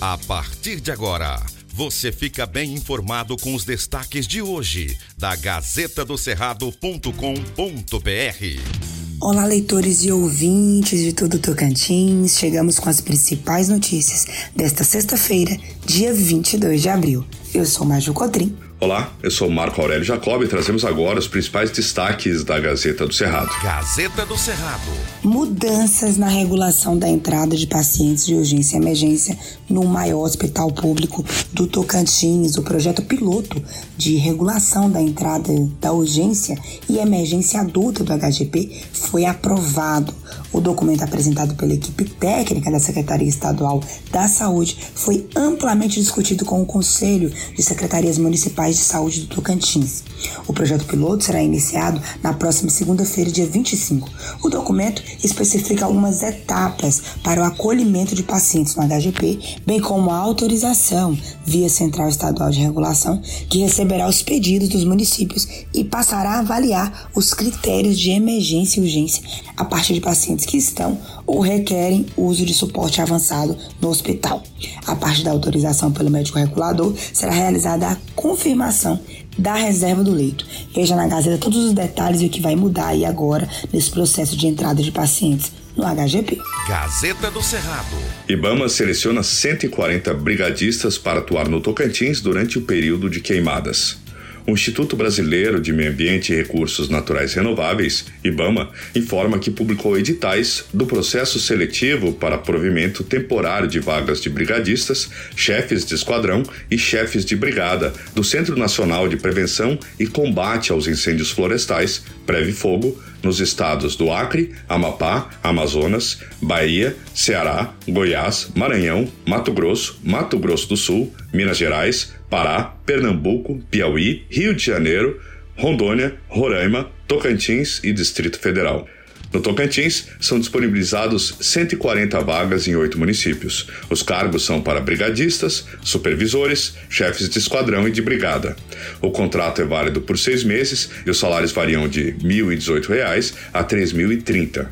A partir de agora, você fica bem informado com os destaques de hoje da Gazeta do Cerrado.com.br. Olá, leitores e ouvintes de todo Tocantins. Chegamos com as principais notícias desta sexta-feira, dia 22 de abril. Eu sou Maju Cotrim Olá, eu sou Marco Aurélio Jacob e trazemos agora os principais destaques da Gazeta do Cerrado. Gazeta do Cerrado. Mudanças na regulação da entrada de pacientes de urgência e emergência no maior hospital público do Tocantins. O projeto piloto de regulação da entrada da urgência e emergência adulta do HGP foi aprovado. O documento apresentado pela equipe técnica da Secretaria Estadual da Saúde foi amplamente discutido com o Conselho de Secretarias Municipais de Saúde do Tocantins. O projeto piloto será iniciado na próxima segunda-feira, dia 25. O documento especifica algumas etapas para o acolhimento de pacientes no HGP, bem como a autorização via Central Estadual de Regulação, que receberá os pedidos dos municípios e passará a avaliar os critérios de emergência e urgência a partir de pacientes que estão ou requerem uso de suporte avançado no hospital. A partir da autorização pelo médico regulador, será realizada a confirmação da reserva do leito. Veja na Gazeta todos os detalhes e o que vai mudar aí agora nesse processo de entrada de pacientes no HGP. Gazeta do Cerrado. Ibama seleciona 140 brigadistas para atuar no Tocantins durante o período de queimadas. O Instituto Brasileiro de Meio Ambiente e Recursos Naturais Renováveis, IBAMA, informa que publicou editais do processo seletivo para provimento temporário de vagas de brigadistas, chefes de esquadrão e chefes de brigada do Centro Nacional de Prevenção e Combate aos Incêndios Florestais, Preve Fogo, nos estados do Acre, Amapá, Amazonas, Bahia, Ceará, Goiás, Maranhão, Mato Grosso, Mato Grosso do Sul, Minas Gerais, Pará, Pernambuco, Piauí, Rio de Janeiro, Rondônia, Roraima, Tocantins e Distrito Federal. No Tocantins, são disponibilizados 140 vagas em oito municípios. Os cargos são para brigadistas, supervisores, chefes de esquadrão e de brigada. O contrato é válido por seis meses e os salários variam de R$ 1.018 a R$ 3.030.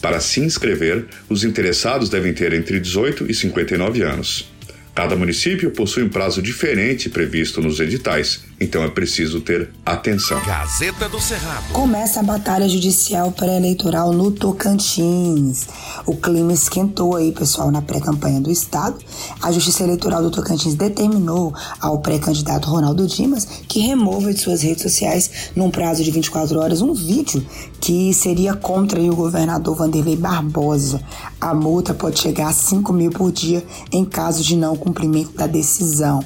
Para se inscrever, os interessados devem ter entre 18 e 59 anos. Cada município possui um prazo diferente previsto nos editais, então é preciso ter atenção. Gazeta do Cerrado. Começa a batalha judicial pré-eleitoral no Tocantins. O clima esquentou aí, pessoal, na pré-campanha do Estado. A Justiça Eleitoral do Tocantins determinou ao pré-candidato Ronaldo Dimas que remova de suas redes sociais, num prazo de 24 horas, um vídeo que seria contra o governador Vanderlei Barbosa. A multa pode chegar a 5 mil por dia em caso de não cumprimento da decisão.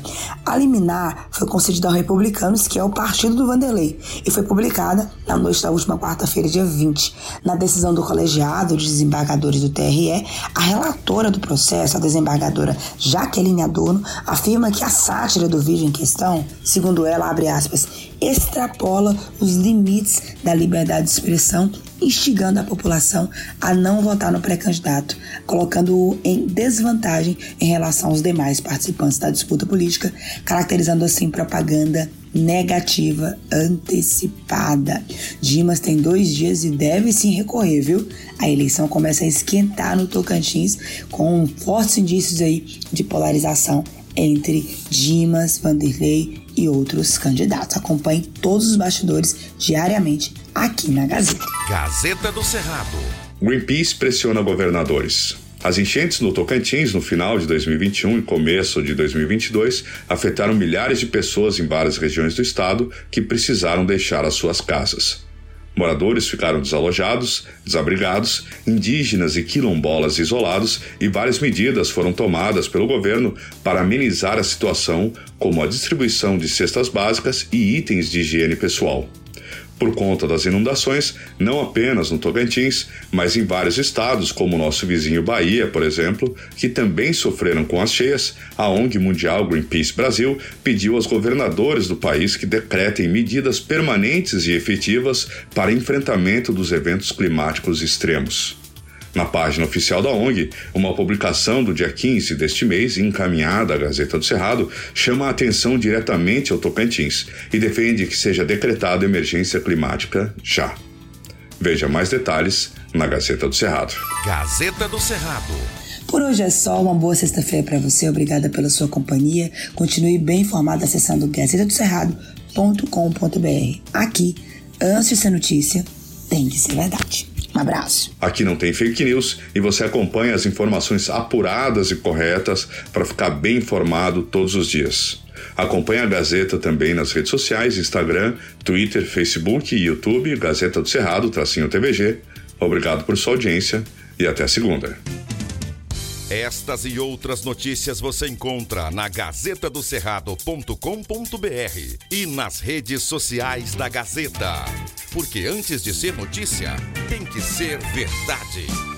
A liminar foi concedida ao Republicanos, que é o partido do Vanderlei, e foi publicada na noite da última quarta-feira, dia 20. Na decisão do colegiado de desembargadores do TRE, a relatora do processo, a desembargadora Jaqueline Adorno, afirma que a sátira do vídeo em questão, segundo ela, abre aspas, extrapola os limites da liberdade de expressão, instigando a população a não votar no pré-candidato, colocando-o em desvantagem em relação aos demais participantes da disputa política, caracterizando assim propaganda negativa antecipada. Dimas tem dois dias e deve sim recorrer, viu? A eleição começa a esquentar no Tocantins com fortes indícios aí de polarização entre Dimas, Vanderlei e outros candidatos. Acompanhe todos os bastidores diariamente aqui na Gazeta. Gazeta do Cerrado. Greenpeace pressiona governadores. As enchentes no Tocantins no final de 2021 e começo de 2022 afetaram milhares de pessoas em várias regiões do estado que precisaram deixar as suas casas. Moradores ficaram desalojados, desabrigados, indígenas e quilombolas isolados e várias medidas foram tomadas pelo governo para amenizar a situação, como a distribuição de cestas básicas e itens de higiene pessoal por conta das inundações, não apenas no Tocantins, mas em vários estados, como o nosso vizinho Bahia, por exemplo, que também sofreram com as cheias, a ONG Mundial Greenpeace Brasil pediu aos governadores do país que decretem medidas permanentes e efetivas para enfrentamento dos eventos climáticos extremos. Na página oficial da ONG, uma publicação do dia 15 deste mês, encaminhada à Gazeta do Cerrado, chama a atenção diretamente ao Tocantins e defende que seja decretada emergência climática já. Veja mais detalhes na Gazeta do Cerrado. Gazeta do Cerrado. Por hoje é só, uma boa sexta-feira para você, obrigada pela sua companhia. Continue bem informado acessando gazetadocerrado.com.br. Aqui, antes de ser notícia, tem que ser verdade. Um abraço. Aqui não tem fake news e você acompanha as informações apuradas e corretas para ficar bem informado todos os dias. Acompanhe a Gazeta também nas redes sociais, Instagram, Twitter, Facebook e YouTube, Gazeta do Cerrado, tracinho TVG. Obrigado por sua audiência e até segunda. Estas e outras notícias você encontra na gazetadocerrado.com.br e nas redes sociais da Gazeta. Porque antes de ser notícia, tem que ser verdade.